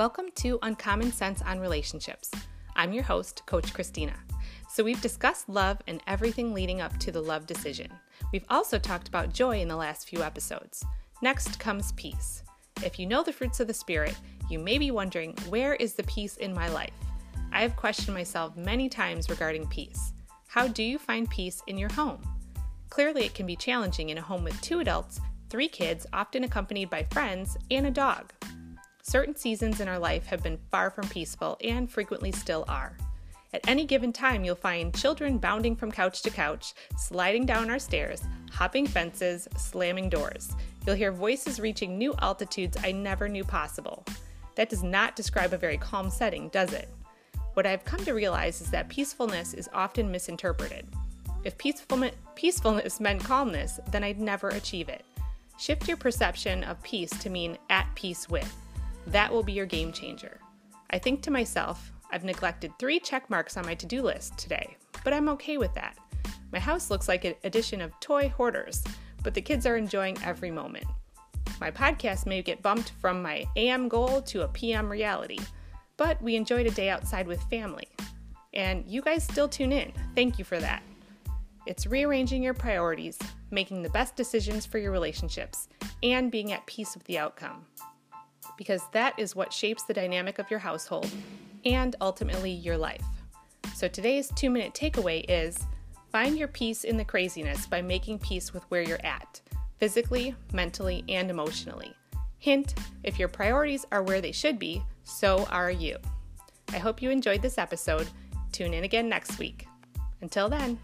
Welcome to Uncommon Sense on Relationships. I'm your host, Coach Christina. So, we've discussed love and everything leading up to the love decision. We've also talked about joy in the last few episodes. Next comes peace. If you know the fruits of the Spirit, you may be wondering where is the peace in my life? I have questioned myself many times regarding peace. How do you find peace in your home? Clearly, it can be challenging in a home with two adults, three kids, often accompanied by friends, and a dog. Certain seasons in our life have been far from peaceful and frequently still are. At any given time, you'll find children bounding from couch to couch, sliding down our stairs, hopping fences, slamming doors. You'll hear voices reaching new altitudes I never knew possible. That does not describe a very calm setting, does it? What I've come to realize is that peacefulness is often misinterpreted. If peacefulness meant calmness, then I'd never achieve it. Shift your perception of peace to mean at peace with. That will be your game changer. I think to myself, I've neglected three check marks on my to do list today, but I'm okay with that. My house looks like an addition of toy hoarders, but the kids are enjoying every moment. My podcast may get bumped from my AM goal to a PM reality, but we enjoyed a day outside with family. And you guys still tune in. Thank you for that. It's rearranging your priorities, making the best decisions for your relationships, and being at peace with the outcome because that is what shapes the dynamic of your household and ultimately your life. So today's two minute takeaway is find your peace in the craziness by making peace with where you're at, physically, mentally, and emotionally. Hint if your priorities are where they should be, so are you. I hope you enjoyed this episode. Tune in again next week. Until then,